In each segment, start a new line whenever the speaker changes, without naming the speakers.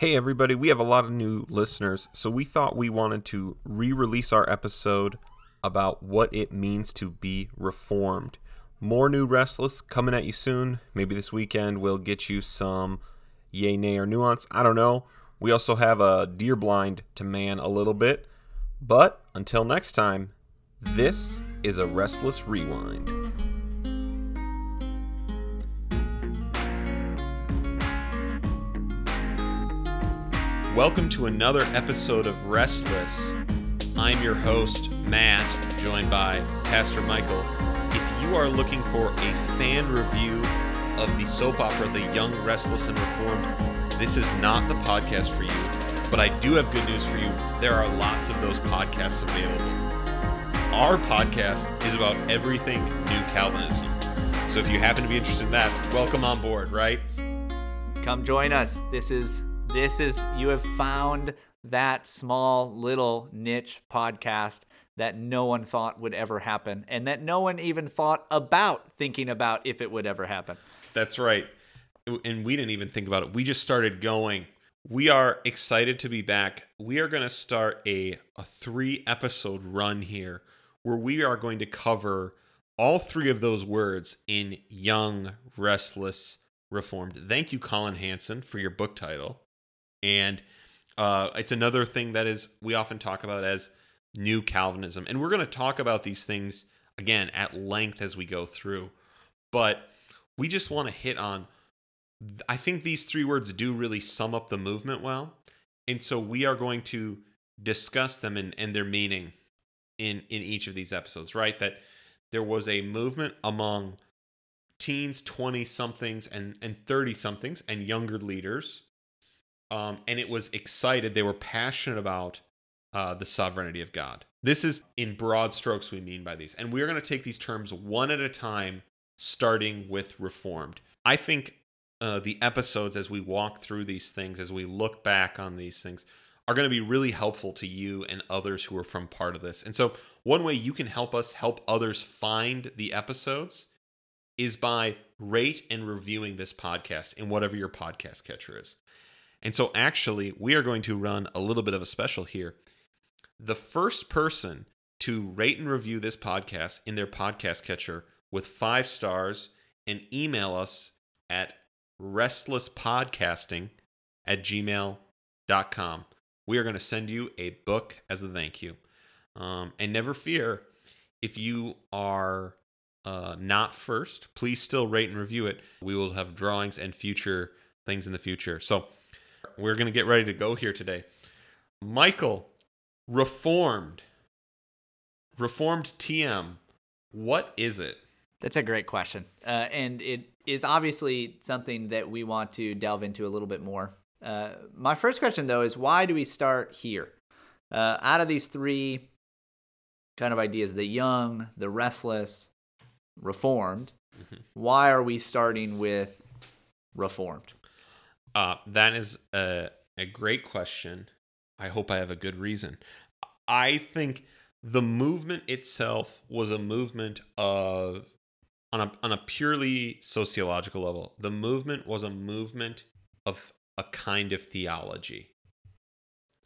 Hey, everybody, we have a lot of new listeners, so we thought we wanted to re release our episode about what it means to be reformed. More new Restless coming at you soon. Maybe this weekend we'll get you some yay, nay, or nuance. I don't know. We also have a deer blind to man a little bit. But until next time, this is a Restless Rewind. Welcome to another episode of Restless. I'm your host, Matt, joined by Pastor Michael. If you are looking for a fan review of the soap opera The Young, Restless, and Reformed, this is not the podcast for you. But I do have good news for you. There are lots of those podcasts available. Our podcast is about everything New Calvinism. So if you happen to be interested in that, welcome on board, right?
Come join us. This is this is you have found that small little niche podcast that no one thought would ever happen and that no one even thought about thinking about if it would ever happen.
That's right. And we didn't even think about it. We just started going. We are excited to be back. We are going to start a, a three episode run here where we are going to cover all three of those words in young, restless, reformed. Thank you, Collin Hansen, for your book title. And uh, it's another thing that is we often talk about as new Calvinism. And we're going to talk about these things again at length as we go through. But we just want to hit on I think these three words do really sum up the movement well. And so we are going to discuss them and, and their meaning in in each of these episodes, right? That there was a movement among teens, 20 somethings and and 30 somethings and younger leaders um, and it was excited. They were passionate about uh, the sovereignty of God. This is in broad strokes we mean by these, and we're going to take these terms one at a time, starting with Reformed. I think uh, the episodes as we walk through these things, as we look back on these things, are going to be really helpful to you and others who are from part of this. And so, one way you can help us help others find the episodes is by rate and reviewing this podcast in whatever your podcast catcher is. And so, actually, we are going to run a little bit of a special here. The first person to rate and review this podcast in their podcast catcher with five stars and email us at restlesspodcasting at gmail.com. We are going to send you a book as a thank you. Um, and never fear, if you are uh, not first, please still rate and review it. We will have drawings and future things in the future. So, we're going to get ready to go here today. Michael, Reformed. Reformed TM. What is it?
That's a great question. Uh, and it is obviously something that we want to delve into a little bit more. Uh, my first question, though, is why do we start here? Uh, out of these three kind of ideas the young, the restless, reformed mm-hmm. why are we starting with reformed?
Uh, that is a, a great question. I hope I have a good reason. I think the movement itself was a movement of on a on a purely sociological level. The movement was a movement of a kind of theology.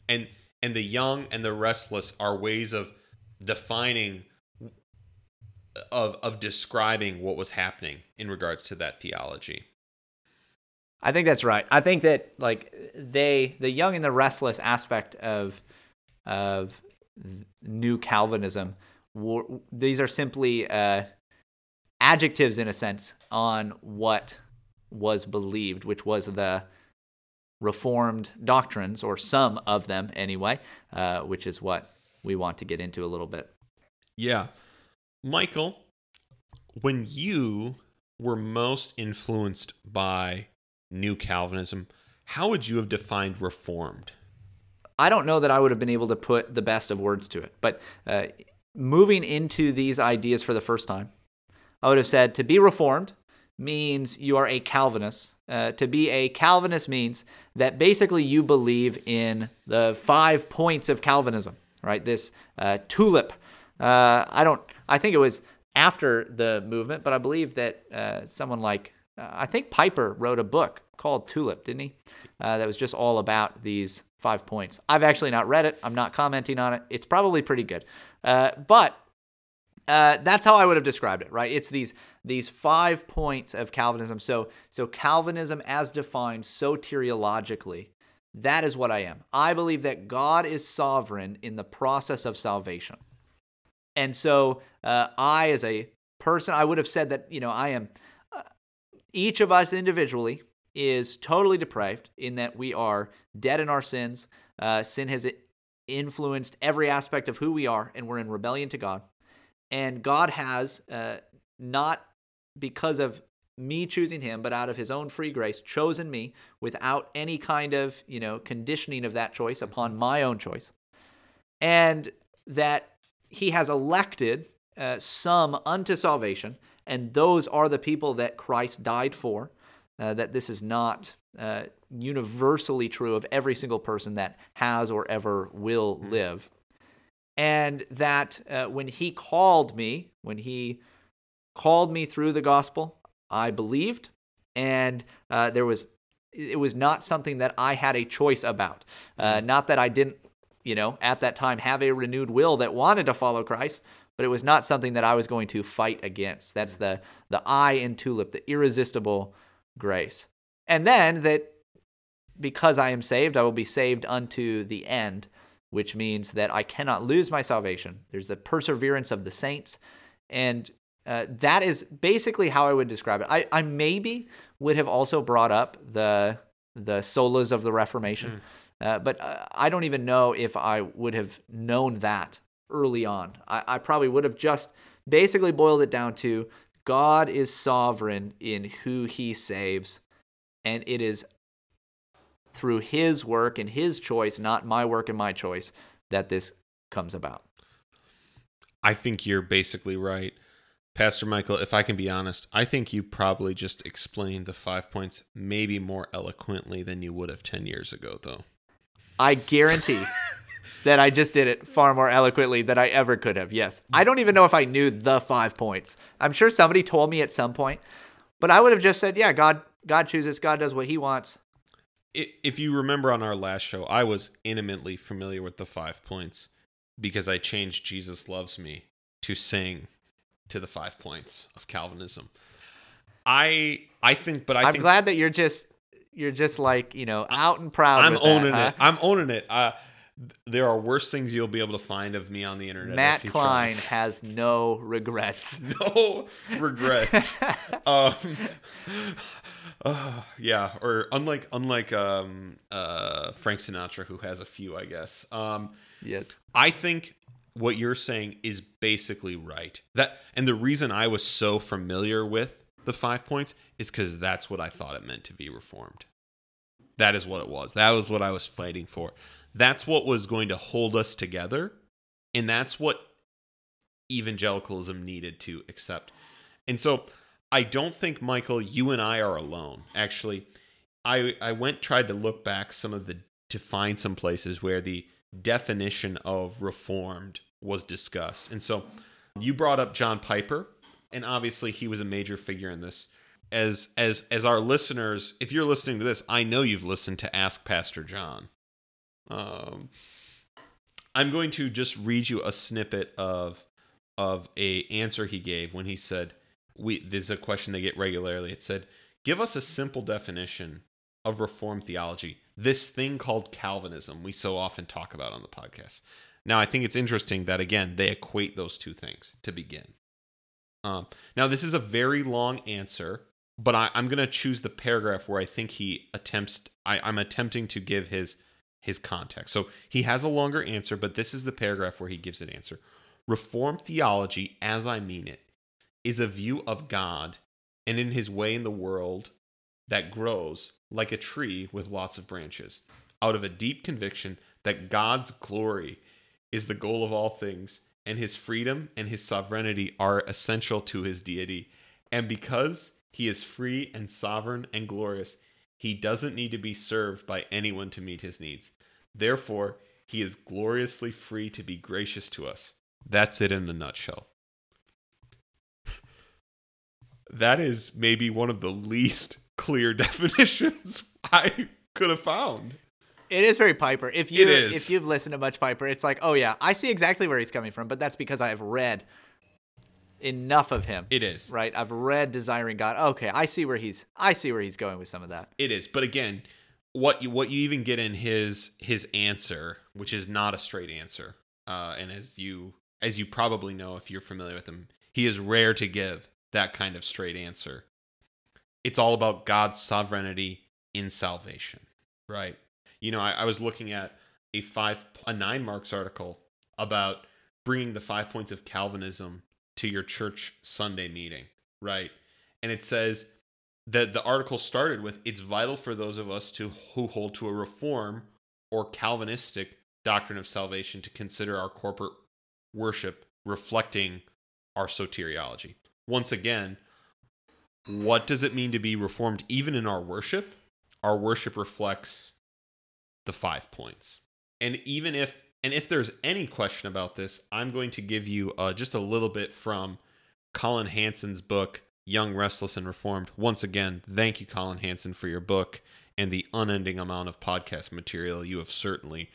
And and the young and the restless are ways of defining of of describing what was happening in regards to that theology.
I think that's right. I think that like they the young and the restless aspect of of new Calvinism these are simply uh, adjectives in a sense on what was believed, which was the reformed doctrines or some of them anyway, uh, which is what we want to get into a little bit.
Yeah. Michael, when you were most influenced by new Calvinism, how would you have defined reformed?
I don't know that I would have been able to put the best of words to it, but uh, moving into these ideas for the first time, I would have said to be reformed means you are a Calvinist. Uh, to be a Calvinist means that basically you believe in the five points of Calvinism, right? This uh, tulip. Uh, I don't. I think it was after the movement, but I believe that uh, someone like uh, I think Piper wrote a book called Tulip, didn't he? Uh, that was just all about these five points. I've actually not read it. I'm not commenting on it. It's probably pretty good. Uh, but uh, that's how I would have described it, right? It's these these five points of Calvinism. So so Calvinism as defined soteriologically, that is what I am. I believe that God is sovereign in the process of salvation, and so uh, I, as a person, I would have said that you know I am. Each of us individually is totally depraved in that we are dead in our sins. Uh, sin has influenced every aspect of who we are, and we're in rebellion to God and God has, uh, not because of me choosing him, but out of his own free grace, chosen me without any kind of, you know, conditioning of that choice upon my own choice. And that he has elected uh, some unto salvation, and those are the people that Christ died for. Uh, that this is not uh, universally true of every single person that has or ever will mm. live and that uh, when he called me, when he called me through the gospel, I believed, and uh, there was it was not something that I had a choice about. Uh, mm-hmm. not that I didn't, you know, at that time have a renewed will that wanted to follow Christ, but it was not something that I was going to fight against. That's the the I in tulip, the irresistible grace. And then that because I am saved, I will be saved unto the end which means that I cannot lose my salvation. There's the perseverance of the saints. And uh, that is basically how I would describe it. I, I maybe would have also brought up the the solas of the Reformation, mm. uh, but uh, I don't even know if I would have known that early on. I, I probably would have just basically boiled it down to God is sovereign in who He saves, and it is through his work and his choice, not my work and my choice, that this comes about.
I think you're basically right. Pastor Michael, if I can be honest, I think you probably just explained the five points maybe more eloquently than you would have 10 years ago, though.
I guarantee that I just did it far more eloquently than I ever could have. Yes. I don't even know if I knew the five points. I'm sure somebody told me at some point, but I would have just said, yeah, God God chooses, God does what he wants
if you remember on our last show, I was intimately familiar with the five points because I changed Jesus Loves Me to sing to the five points of Calvinism. I I think, but I
am
think,
glad that you're just you're just like you know out and proud.
I'm owning
that,
it. Huh? I'm owning it. Uh, there are worse things you'll be able to find of me on the internet.
Matt Klein has no regrets.
No regrets. um, uh, yeah, or unlike unlike um, uh, Frank Sinatra, who has a few, I guess. Um,
yes,
I think what you're saying is basically right. That and the reason I was so familiar with the five points is because that's what I thought it meant to be reformed. That is what it was. That was what I was fighting for. That's what was going to hold us together, and that's what evangelicalism needed to accept. And so I don't think Michael, you and I are alone. Actually, I I went tried to look back some of the to find some places where the definition of reformed was discussed. And so you brought up John Piper, and obviously he was a major figure in this. As as as our listeners, if you're listening to this, I know you've listened to Ask Pastor John. Um, I'm going to just read you a snippet of of a answer he gave when he said, we this is a question they get regularly. It said, "Give us a simple definition of reformed theology. This thing called Calvinism we so often talk about on the podcast." Now, I think it's interesting that again they equate those two things to begin. Um, now, this is a very long answer, but I, am going to choose the paragraph where I think he attempts. I, I'm attempting to give his his context. So he has a longer answer, but this is the paragraph where he gives an answer. Reformed theology, as I mean it, is a view of God and in his way in the world that grows like a tree with lots of branches, out of a deep conviction that God's glory is the goal of all things, and his freedom and his sovereignty are essential to his deity. And because he is free and sovereign and glorious, he doesn't need to be served by anyone to meet his needs. Therefore, he is gloriously free to be gracious to us. That's it in a nutshell that is maybe one of the least clear definitions I could have found.
It is very Piper. If you if you've listened to much Piper, it's like, oh yeah, I see exactly where he's coming from, but that's because I have read enough of him.
It is.
right? I've read Desiring God. Okay, I see where he's I see where he's going with some of that.
It is. But again, what you what you even get in his his answer, which is not a straight answer, uh, and as you as you probably know if you're familiar with him, he is rare to give that kind of straight answer. It's all about God's sovereignty in salvation, right? You know, I, I was looking at a five a nine marks article about bringing the five points of Calvinism to your church Sunday meeting, right? And it says that the article started with it's vital for those of us to who hold to a reform or Calvinistic doctrine of salvation to consider our corporate worship reflecting our soteriology. Once again, what does it mean to be reformed even in our worship? Our worship reflects the five points. And even if and if there's any question about this, I'm going to give you uh, just a little bit from Collin Hansen's book, Young, Restless, and Reformed. Once again, thank you, Collin Hansen, for your book and the unending amount of podcast material you have certainly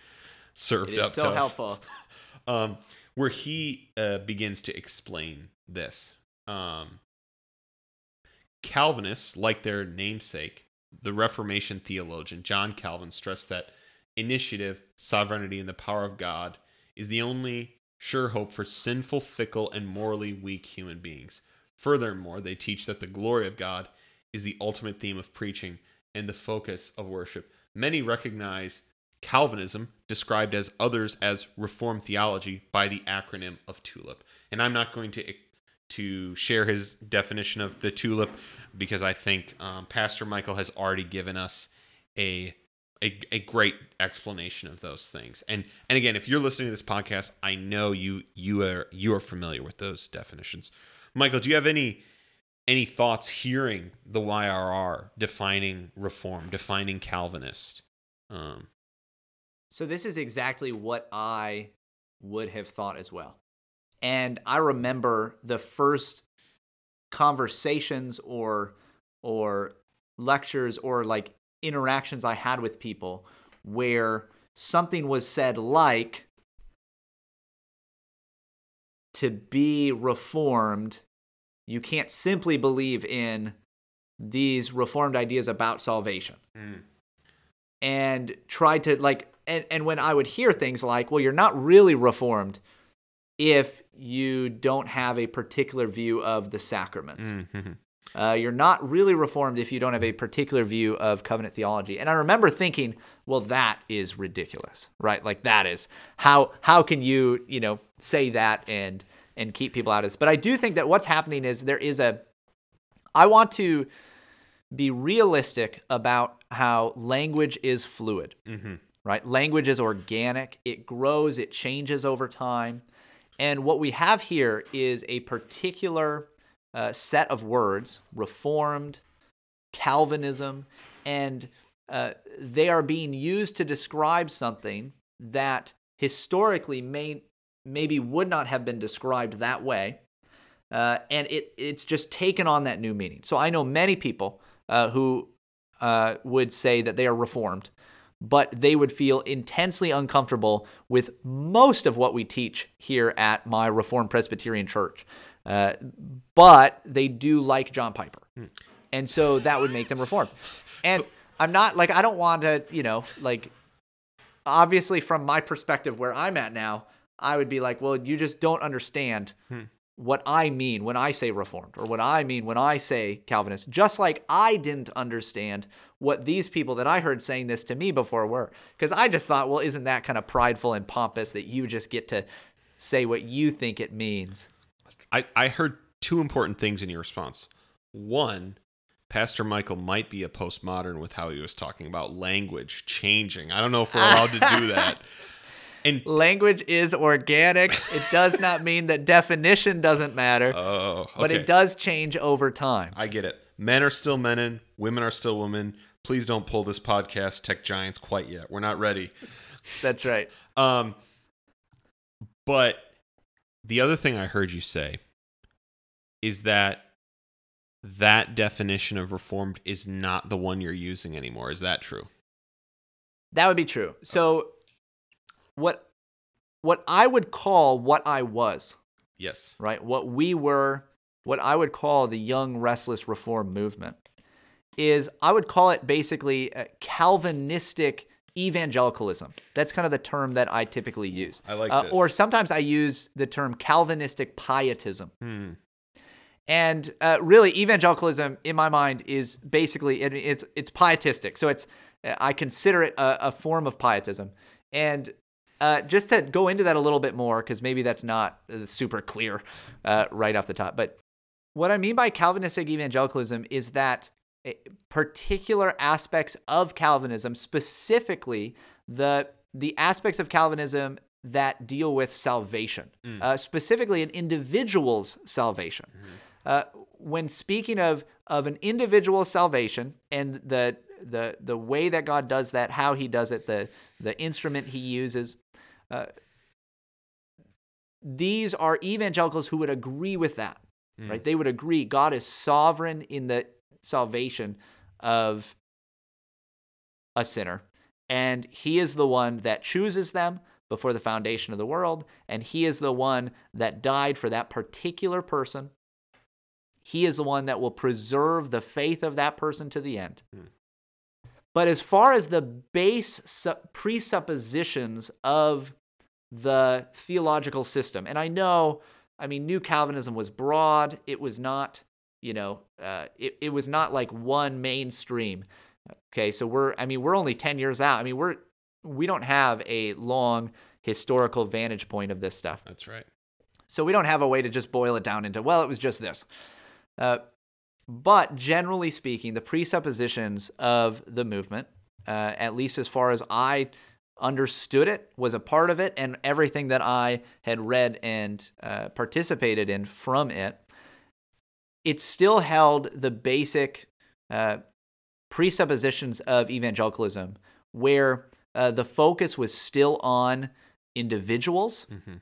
served
It
up
is so
to us
helpful.
um, where he uh, begins to explain this. Um, Calvinists, like their namesake, the Reformation theologian John Calvin, stressed that initiative, sovereignty, and the power of God is the only sure hope for sinful, fickle, and morally weak human beings. Furthermore, they teach that the glory of God is the ultimate theme of preaching and the focus of worship. Many recognize Calvinism, described as others as Reformed theology, by the acronym of TULIP. And I'm not going to to share his definition of the TULIP because I think um, Pastor Michael has already given us a, a a great explanation of those things. And and again, if you're listening to this podcast, I know you you are you are familiar with those definitions. Michael, do you have any any thoughts hearing the YRR defining reform, defining Calvinist? Um,
So this is exactly what I would have thought as well. And I remember the first conversations or or lectures or like interactions I had with people where something was said like to be reformed you can't simply believe in these reformed ideas about salvation and tried to like and, and when I would hear things like, well, you're not really reformed if you don't have a particular view of the sacraments.
mhm.
Uh, you're not really reformed if you don't have a particular view of covenant theology. And I remember thinking, well, that is ridiculous, right? Like that is how how can you you know say that and and keep people out of this? But I do think that what's happening is there is a I want to be realistic about how language is fluid
Mhm.
right? Language is organic, it grows, it changes over time. And what we have here is a particular uh, set of words Reformed, Calvinism, and uh, they are being used to describe something that historically may maybe would not have been described that way. Uh, and it it's just taken on that new meaning. So I know many people uh, who uh, would say that they are reformed, but they would feel intensely uncomfortable with most of what we teach here at my Reformed Presbyterian Church. Uh, but they do like John Piper. And so that would make them reformed. And
So-
I'm not like, I don't want to, you know, like, obviously from my perspective where I'm at now, I would be like, well, you just don't understand
Hmm.
what I mean when I say reformed or what I mean when I say Calvinist. Just like I didn't understand what these people that I heard saying this to me before were. Because I just thought, well, isn't that kind of prideful and pompous that you just get to say what you think it means?
I, I heard two important things in your response. One, Pastor Michael might be a postmodern with how he was talking about language changing. I don't know if we're allowed to do that. And
Language is organic. It does not mean that definition doesn't matter,
oh, okay.
but it does change over time.
I get it. Men are still men and women are still women. Please don't pull this podcast tech giants quite yet. We're not ready.
That's right.
Um, but the other thing I heard you say is that that definition of reformed is not the one you're using anymore. Is that true?
That would be true. So what what I would call what I was,
Yes.
right? What we were, what I would call the young restless reform movement is I would call it basically uh, Calvinistic evangelicalism. That's kind of the term that I typically use.
I like
Uh,
this.
or sometimes I use the term Calvinistic pietism.
Hmm.
And uh, really, evangelicalism, in my mind, is basically it, it's it's pietistic. So it's I consider it a, a form of pietism. And uh, just to go into that a little bit more, because maybe that's not uh, super clear uh, right off the top. But what I mean by Calvinistic evangelicalism is that particular aspects of Calvinism, specifically the the aspects of Calvinism that deal with salvation, uh, specifically an individual's salvation. Uh, when speaking of of an individual's salvation and the the the way that God does that, how He does it, the the instrument He uses, uh, these are evangelicals who would agree with that, right? They would agree God is sovereign in the salvation of a sinner, and He is the one that chooses them before the foundation of the world, and He is the one that died for that particular person. He is the one that will preserve the faith of that person to the end. Hmm. But as far as the base presuppositions of the theological system, and I know, I mean, New Calvinism was broad. It was not, you know, uh, it, it was not like one mainstream. Okay, so we're, I mean, we're only 10 years out. I mean, we're, we don't have a long historical vantage point of this stuff.
That's right.
So we don't have a way to just boil it down into, well, it was just this. Uh, but generally speaking, the presuppositions of the movement, uh, at least as far as I understood it, was a part of it, and everything that I had read and uh, participated in from it, it still held the basic uh, presuppositions of evangelicalism, where uh, the focus was still on individuals
hmm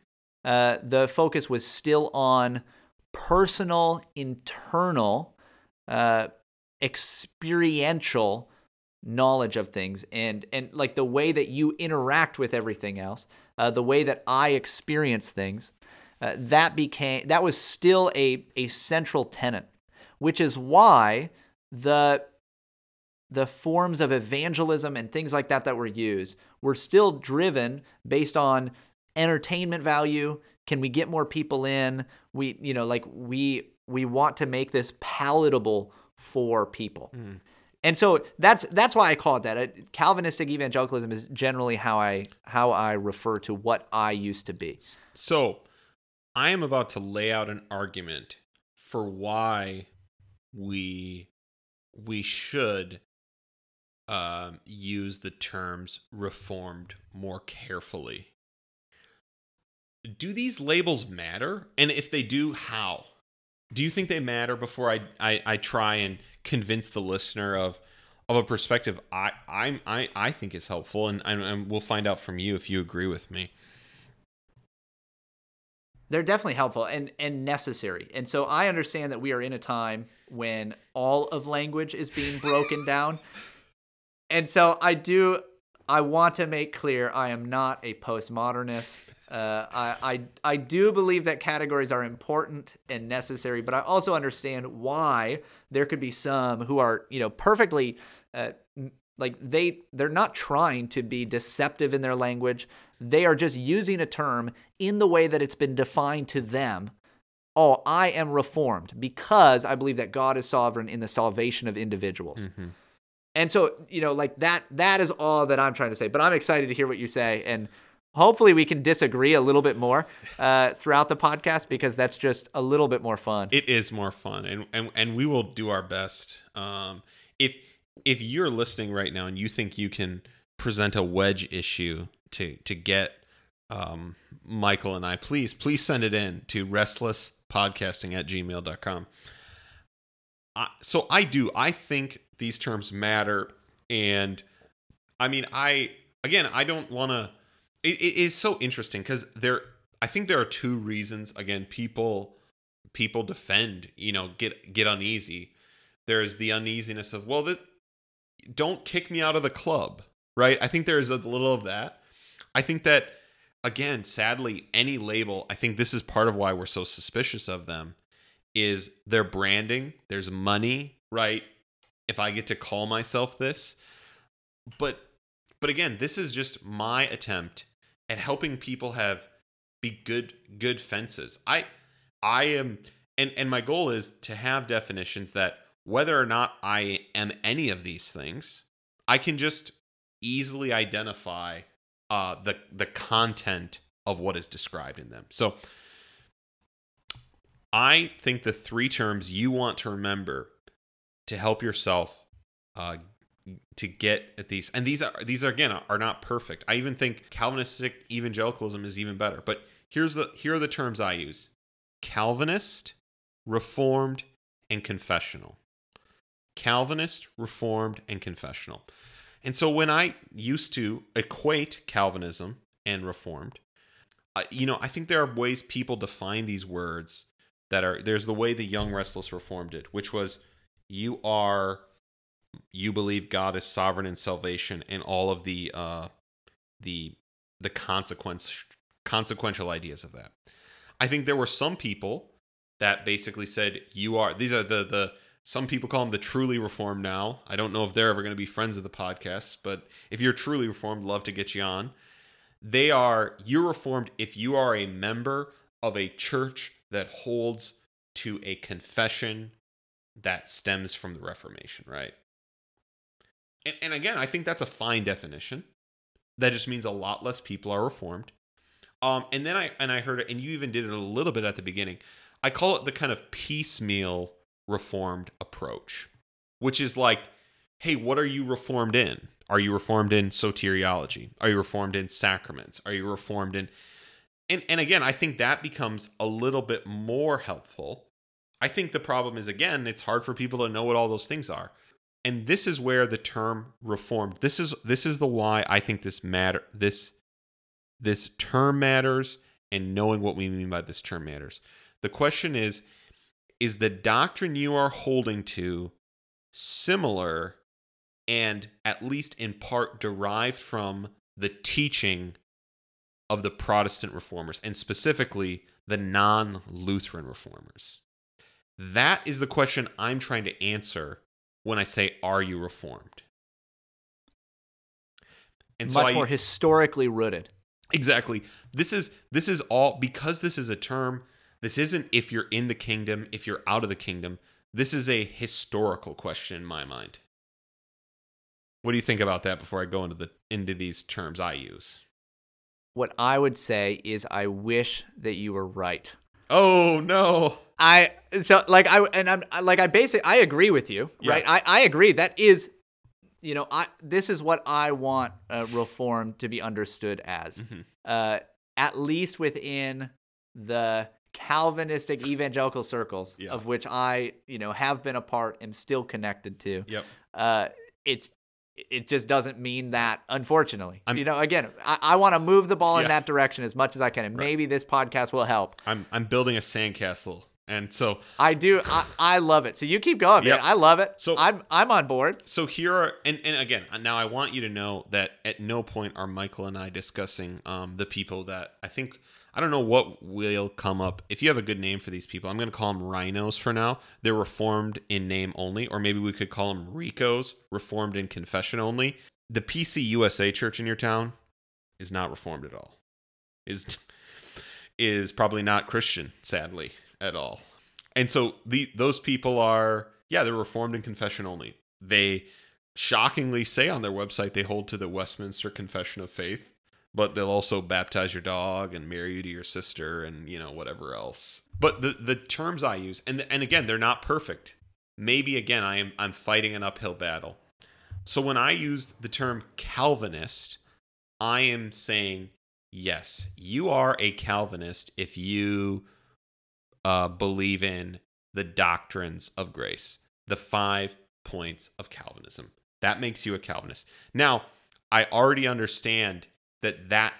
uh, the focus was still on personal, internal, uh, experiential knowledge of things, and and like the way that you interact with everything else, uh, the way that I experience things. Uh, that became that was still a a central tenet, which is why the the forms of evangelism and things like that that were used were still driven based on entertainment value. Can we get more people in? We you know like we we want to make this palatable for people. And so that's that's why i call it that. Uh, calvinistic evangelicalism is generally how i how i refer to what i used to be.
So, I am about to lay out an argument for why we we should um, use the terms reformed more carefully. Do these labels matter? And if they do, how? Do you think they matter before I, I, I try and convince the listener of of a perspective I I'm, I I think is helpful and, and and we'll find out from you if you agree with me.
They're definitely helpful and and necessary. And so I understand that we are in a time when all of language is being broken down. And so I do I want to make clear I am not a postmodernist. Uh, I, I I do believe that categories are important and necessary, but I also understand why there could be some who are you know perfectly uh, like they they're not trying to be deceptive in their language. They are just using a term in the way that it's been defined to them. Oh, I am reformed because I believe that God is sovereign in the salvation of individuals. And so, you know, like that that is all that I'm trying to say. But I'm excited to hear what you say and hopefully we can disagree a little bit more uh, throughout the podcast because that's just a little bit more fun.
It is more fun, and and and we will do our best. Um, if if you're listening right now and you think you can present a wedge issue to to get um, Michael and I, please please send it in to restlesspodcasting at gmail.com. I, so I do. I think these terms matter, and I mean, I again, I don't want to. It, it is so interesting because there. I think there are two reasons. Again, people people defend. You know, get get uneasy. there's the uneasiness of well, this, don't kick me out of the club, right? I think there's a little of that. I think that again, sadly, any label, I think this is part of why we're so suspicious of them is their branding. There's money, right? If I get to call myself this. But but again, this is just my attempt at helping people have be good good fences. I I am and and my goal is to have definitions that whether or not I am any of these things, I can just easily identify uh, the the content of what is described in them. So I think the three terms you want to remember to help yourself uh, to get at these, and these are these are again are not perfect. I even think Calvinistic evangelicalism is even better. But here's the here are the terms I use: Calvinist, Reformed, and confessional. Calvinist, Reformed, and confessional. And so when I used to equate Calvinism and Reformed, uh, you know, I think there are ways people define these words that are there's the way the young restless reformed did, which was you are you believe God is sovereign in salvation and all of the uh the the consequence consequential ideas of that. I think there were some people that basically said you are these are the the some people call them the truly reformed now. I don't know if they're ever going to be friends of the podcast, but if you're truly reformed, love to get you on. They are you're reformed if you are a member of a church that holds to a confession that stems from the Reformation, right? And, and again, I think that's a fine definition. That just means a lot less people are reformed. Um, and then I and I heard it, and you even did it a little bit at the beginning. I call it the kind of piecemeal reformed approach, which is like, hey, what are you reformed in? Are you reformed in soteriology? Are you reformed in sacraments? Are you reformed in and and again, I think that becomes a little bit more helpful. I think the problem is again, it's hard for people to know what all those things are. And this is where the term reformed. This is this is the why I think this matter this this term matters and knowing what we mean by this term matters. The question is is the doctrine you are holding to similar and at least in part derived from the teaching of the Protestant reformers and specifically the non Lutheran reformers? That is the question I'm trying to answer when I say, Are you reformed?
And so much I, more historically rooted.
Exactly. This is this is all because this is a term. This isn't if you're in the kingdom, if you're out of the kingdom. This is a historical question in my mind. What do you think about that before I go into the into these terms I use?
what I would say is I wish that you were right.
Oh no.
I so like I and I'm like I basically I agree with you, yeah. right? I I agree that is you know, I this is what I want uh, reform to be understood as. Mm-hmm. Uh at least within the Calvinistic evangelical circles yeah. of which I, you know, have been a part, am still connected to.
Yep.
Uh it's it just doesn't mean that, unfortunately. I'm, you know, again, I, I want to move the ball yeah. in that direction as much as I can, and right. maybe this podcast will help.
I'm I'm building a sandcastle, and so
I do. I, I love it. So you keep going, man. I love it. So I'm I'm on board.
So here are and and again, now I want you to know that at no point are Michael and I discussing um the people that I think I don't know what will come up. If you have a good name for these people, I'm going to call them rhinos for now. They're reformed in name only, or maybe we could call them Ricos, reformed in confession only. The PC USA church in your town is not reformed at all. Is is probably not Christian, sadly, at all. And so the those people are yeah, they're reformed in confession only. They shockingly say on their website they hold to the Westminster Confession of Faith but they'll also baptize your dog and marry you to your sister and you know whatever else. But the the terms i use and and again they're not perfect. Maybe again i am i'm fighting an uphill battle. So when i use the term calvinist i am saying yes you are a calvinist if you uh, believe in the doctrines of grace the five points of calvinism. That makes you a calvinist. Now i already understand that that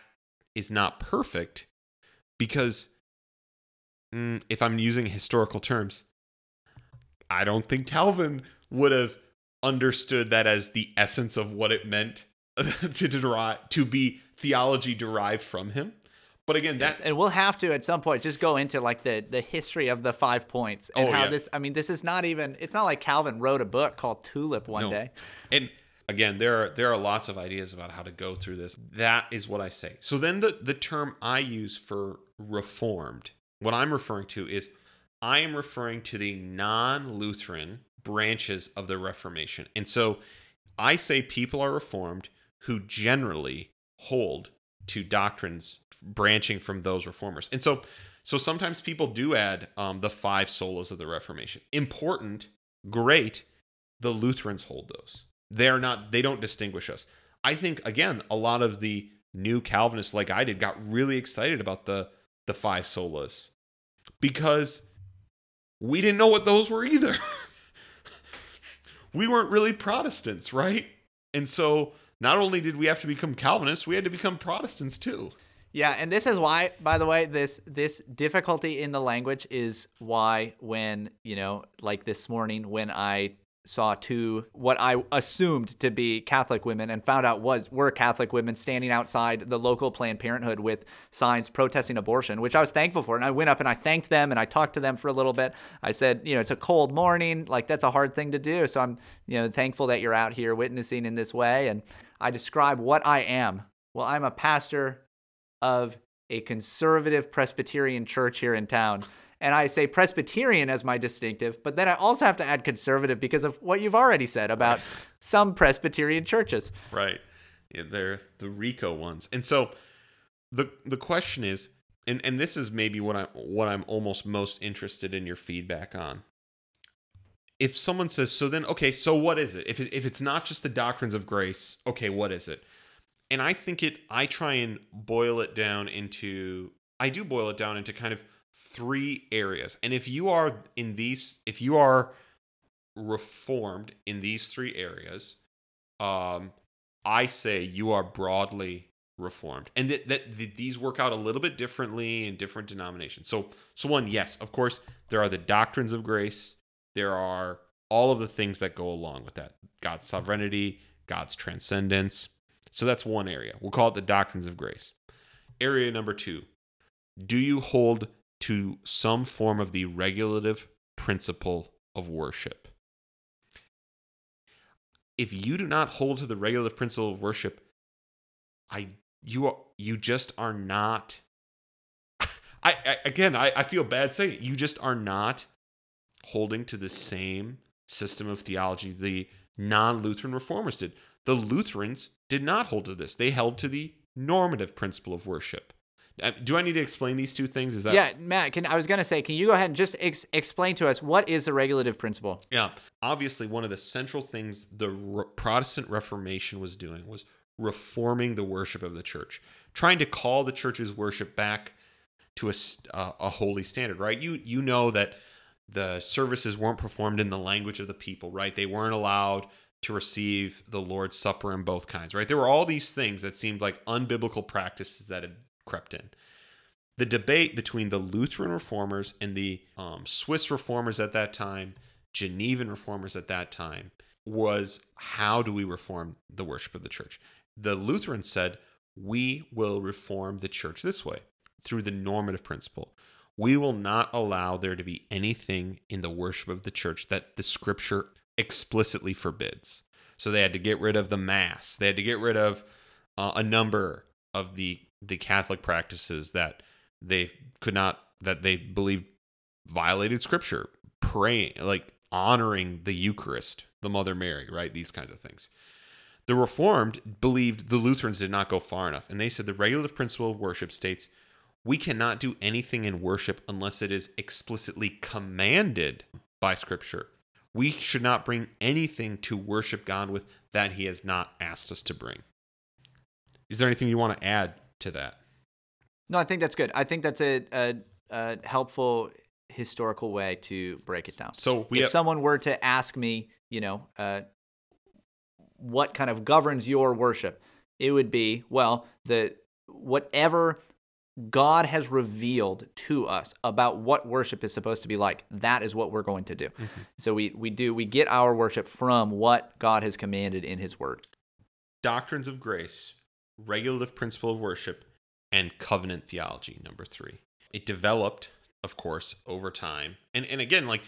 is not perfect because mm, if I'm using historical terms, I don't think Calvin would have understood that as the essence of what it meant to derive to be theology derived from him. But again, that
and we'll have to at some point just go into like the the history of the five points and
Oh,
how
yeah.
this. I mean, this is not even. It's not like Calvin wrote a book called Tulip one
No.
day.
And again, there are there are lots of ideas about how to go through this. That is what I say. So then the the term I use for reformed, what I'm referring to is I am referring to the non-Lutheran branches of the Reformation. And so I say people are reformed who generally hold to doctrines branching from those reformers. And so so sometimes people do add um, the five solas of the Reformation. Important, great. The Lutherans hold those. They're not. They don't distinguish us. I think again, a lot of the new Calvinists, like I did, got really excited about the the five solas because we didn't know what those were either. we weren't really Protestants, right? And so not only did we have to become Calvinists, we had to become Protestants too.
Yeah, and this is why, by the way, this this difficulty in the language is why when you know, like this morning when I saw two what I assumed to be Catholic women and found out was were Catholic women standing outside the local Planned Parenthood with signs protesting abortion, which I was thankful for. And I went up and I thanked them and I talked to them for a little bit. I said, you know, it's a cold morning, like that's a hard thing to do. So I'm, you know, thankful that you're out here witnessing in this way. And I describe what I am. Well, I'm a pastor of a conservative Presbyterian church here in town. And I say Presbyterian as my distinctive, but then I also have to add conservative because of what you've already said about some Presbyterian churches.
Right. Yeah, they're the Rico ones. And so the the question is and and this is maybe what I'm what I'm almost most interested in your feedback on. If someone says so then okay, so what is it? If it, if it's not just the doctrines of grace, okay, what is it? And I think it I try and boil it down into I do boil it down into kind of three areas. And if you are in these if you are reformed in these three areas, um I say you are broadly reformed, and that, that that these work out a little bit differently in different denominations. So, so one, yes, of course, there are the doctrines of grace. There are all of the things that go along with that: God's sovereignty, God's transcendence. So that's one area. We'll call it the doctrines of grace. Area number two: Do you hold to some form of the regulative principle of worship? if you do not hold to the regulative principle of worship, I you are, you just are not. I, I again I, I feel bad saying it. You just are not holding to the same system of theology the non-Lutheran reformers did. The Lutherans did not hold to this. They held to the normative principle of worship. Uh, Do I need to explain these two things? Is that
Yeah, Matt, can I was going to say, can you go ahead and just ex- explain to us what is the regulative principle?
Yeah. Obviously, one of the central things the Re- Protestant Reformation was doing was reforming the worship of the church, trying to call the church's worship back to a, uh, a holy standard, right? You you know that the services weren't performed in the language of the people, right? They weren't allowed to receive the Lord's Supper in both kinds, right? There were all these things that seemed like unbiblical practices that had crept in the debate between the Lutheran reformers and the um, Swiss reformers at that time, Genevan reformers at that time, was how do we reform the worship of the church? The Lutherans said, we will reform the church this way through the normative principle. We will not allow there to be anything in the worship of the church that the scripture explicitly forbids. So they had to get rid of the mass. They had to get rid of uh, a number of the the Catholic practices that they could not that they believed violated scripture praying like honoring the eucharist the mother mary right? These kinds of things. The reformed believed the lutherans did not go far enough and they said the regulative principle of worship states we cannot do anything in worship unless it is explicitly commanded by scripture. We should not bring anything to worship god with that he has not asked us to bring. Is there anything you want to add to that
No, I think that's good. I think that's a, a, a helpful historical way to break it down.
so we
if
have,
someone were to ask me, you know, uh, what kind of governs your worship, it would be well the whatever God has revealed to us about what worship is supposed to be like. That is what we're going to do.
Mm-hmm.
So we we do we get our worship from what God has commanded in his word.
Doctrines of grace, regulative principle of worship, and covenant theology, number three. It developed, of course, over time. And and again, like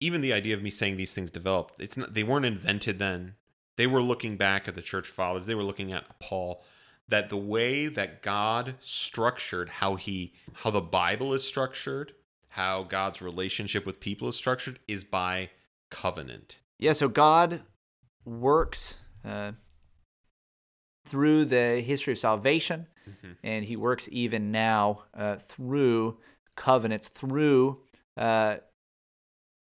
even the idea of me saying these things developed, it's not they weren't invented then. They were looking back at the church fathers, they were looking at Paul that the way that God structured how he how the Bible is structured, how God's relationship with people is structured is by covenant.
Yeah, so God works uh, through the history of salvation,
Mhm.
and He works even now uh, through covenants, through uh,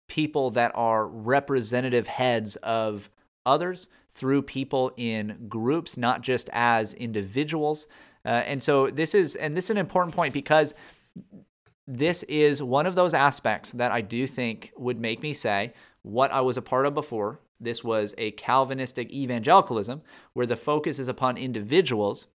people that are representative heads of others, through people in groups, not just as individuals. Uh, and so this is, and this is an important point because this is one of those aspects that I do think would make me say what I was a part of before. This was a Calvinistic evangelicalism where the focus is upon individuals,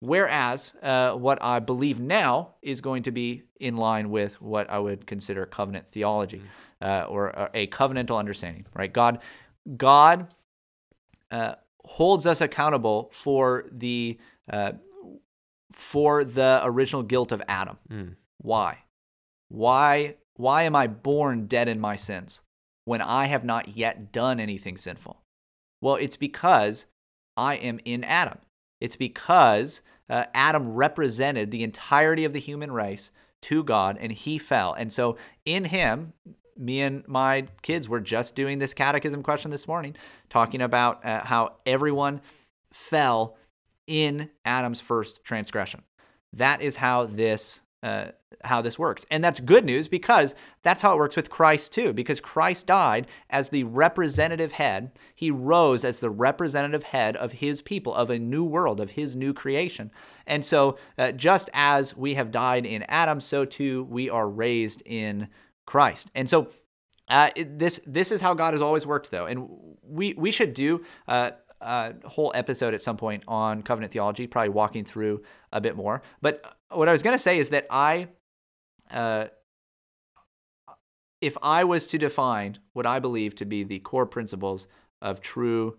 whereas uh, what I believe now is going to be in line with what I would consider covenant theology uh, or, or a covenantal understanding. Right? God, God uh, holds us accountable for the uh, for the original guilt of Adam.
Mm.
Why? Why why am I born dead in my sins when I have not yet done anything sinful? Well, it's because I am in Adam. It's because uh, Adam represented the entirety of the human race to God and he fell. And so in him, me and my kids were just doing this catechism question this morning, talking about uh, how everyone fell in Adam's first transgression. That is how this uh, how this works, and that's good news because that's how it works with Christ too. Because Christ died as the representative head, he rose as the representative head of his people, of a new world, of his new creation. And so, uh, just as we have died in Adam, so too we are raised in Christ. And so, uh, this this is how God has always worked, though, and we we should do. Uh, a whole episode at some point on covenant theology, probably walking through a bit more. But what I was going to say is that I, uh, if I was to define what I believe to be the core principles of true,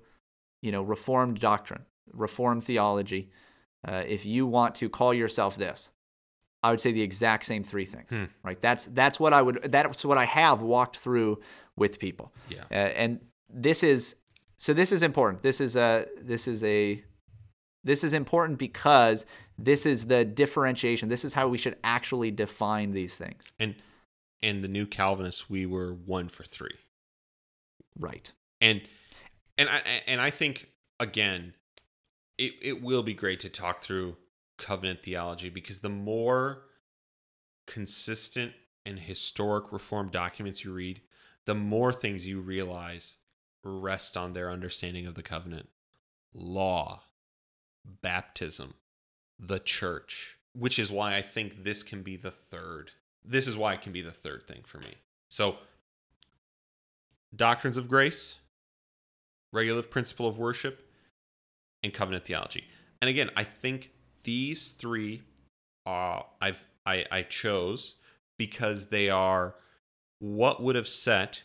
you know, reformed doctrine, reformed theology, uh, if you want to call yourself this, I would say the exact same three things.
Hmm.
Right? That's that's what I would. That's what I have walked through with people.
Yeah.
Uh, and this is so this is important. This is a this is a this is important because this is the differentiation. This is how we should actually define these things.
And and the new Calvinists, we were one for three.
Right.
and and I and I think again, it it will be great to talk through covenant theology because the more consistent and historic reform documents you read, the more things you realize rest on their understanding of the covenant, law, baptism, the church, which is why I think this can be the third. This is why it can be the third thing for me. So, doctrines of grace, regulative principle of worship, and covenant theology. And again, I think these three uh, I've I, I chose because they are what would have set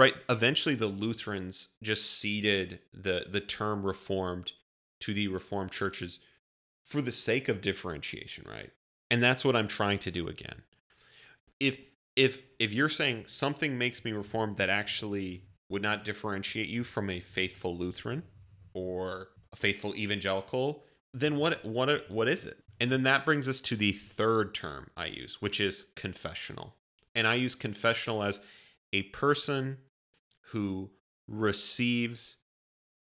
right. Eventually, the Lutherans just ceded the the term reformed to the Reformed churches for the sake of differentiation, right? And that's what I'm trying to do again. If if if you're saying something makes me reformed that actually would not differentiate you from a faithful Lutheran or a faithful evangelical, then what what what is it? And then that brings us to the third term I use, which is confessional. And I use confessional as a person who receives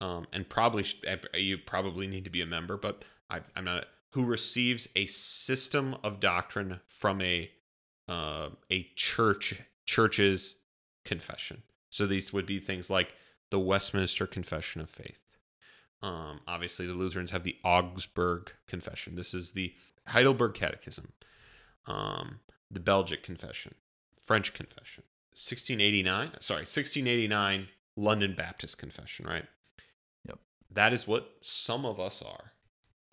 um, and probably sh- you probably need to be a member, but I, I'm not. Who receives a system of doctrine from a uh, a church church's confession. So these would be things like the Westminster Confession of Faith. Um, obviously, the Lutherans have the Augsburg Confession. This is the Heidelberg Catechism, um, the Belgic Confession, French Confession, 1689. Sorry, 1689 London Baptist Confession. Right.
Yep.
That is what some of us are,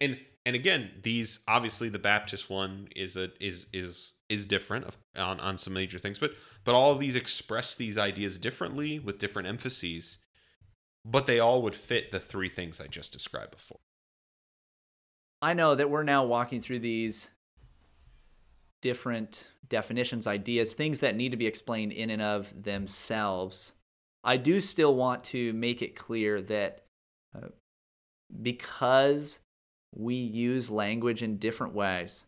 and and again, these obviously the Baptist one is a is is is different on on some major things, but but all of these express these ideas differently with different emphases, but they all would fit the three things I just described before.
I know that we're now walking through these different definitions, ideas, things that need to be explained in and of themselves. I do still want to make it clear that uh, because we use language in different ways,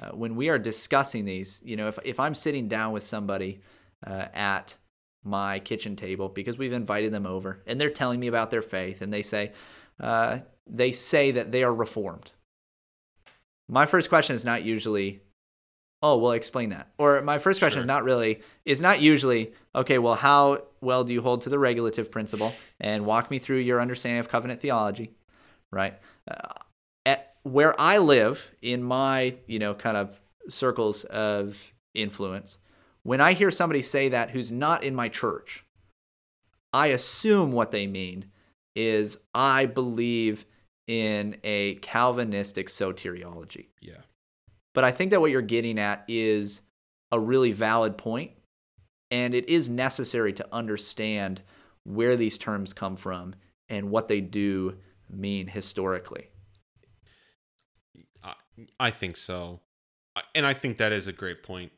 uh, when we are discussing these, you know, if, if I'm sitting down with somebody uh, at my kitchen table because we've invited them over and they're telling me about their faith and they say, uh, they say that they are reformed. My first question is not usually, oh, well, explain that. Or my first question sure. is not really, is not usually, okay, well, how well do you hold to the regulative principle and walk me through your understanding of covenant theology, right? Uh, at where I live in my, you know, kind of circles of influence, when I hear somebody say that who's not in my church, I assume what they mean is I believe in a Calvinistic soteriology.
Yeah.
But I think that what you're getting at is a really valid point, and it is necessary to understand where these terms come from and what they do mean historically.
I think so. And I think that is a great point.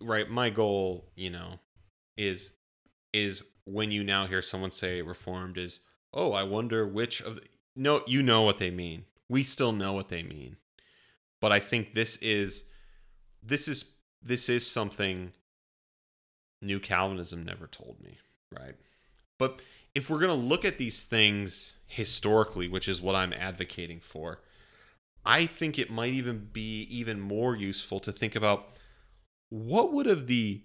Right, my goal, you know, is is when you now hear someone say reformed is, "Oh, I wonder which of the, no, you know what they mean. We still know what they mean. But I think this is this is this is something new Calvinism never told me, right? But if we're going to look at these things historically, which is what I'm advocating for, I think it might even be even more useful to think about what would have the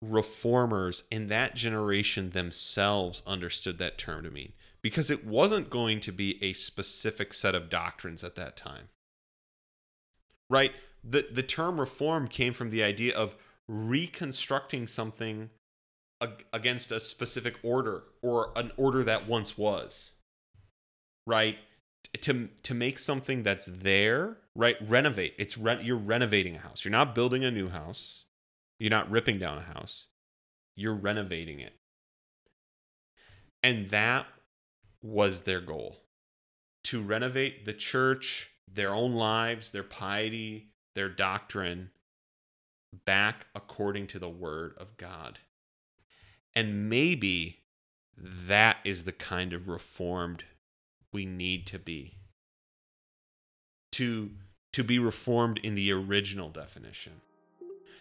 reformers in that generation themselves understood that term to mean because it wasn't going to be a specific set of doctrines at that time. Right? The the term reform came from the idea of reconstructing something ag- against a specific order or an order that once was. Right? To to make something that's there, right? Renovate. It's re- you're renovating a house. You're not building a new house. You're not ripping down a house. You're renovating it. And that was their goal to renovate the church, their own lives, their piety, their doctrine back according to the word of God. And maybe that is the kind of reformed we need to be. To, to be reformed in the original definition.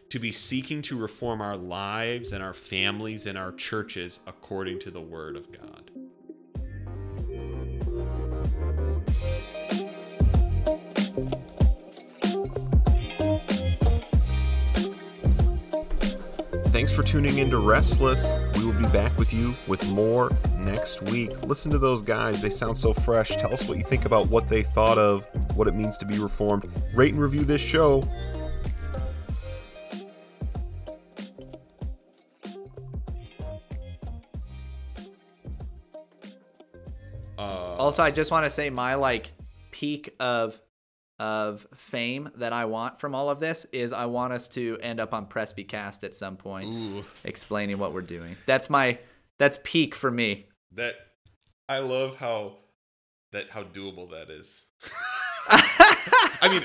To be seeking to reform our lives and our families and our churches according to the word of God. For tuning in to Restless. We will be back with you with more next week. Listen to those guys, they sound so fresh. Tell us what you think about what they thought of, what it means to be reformed. Rate and review this show.
Uh, also, I just want to say my like peak of of fame that I want from all of this is I want us to end up on Presbycast at some point, Ooh. explaining what we're doing. That's my that's peak for me.
That I love how that how doable that is. I mean,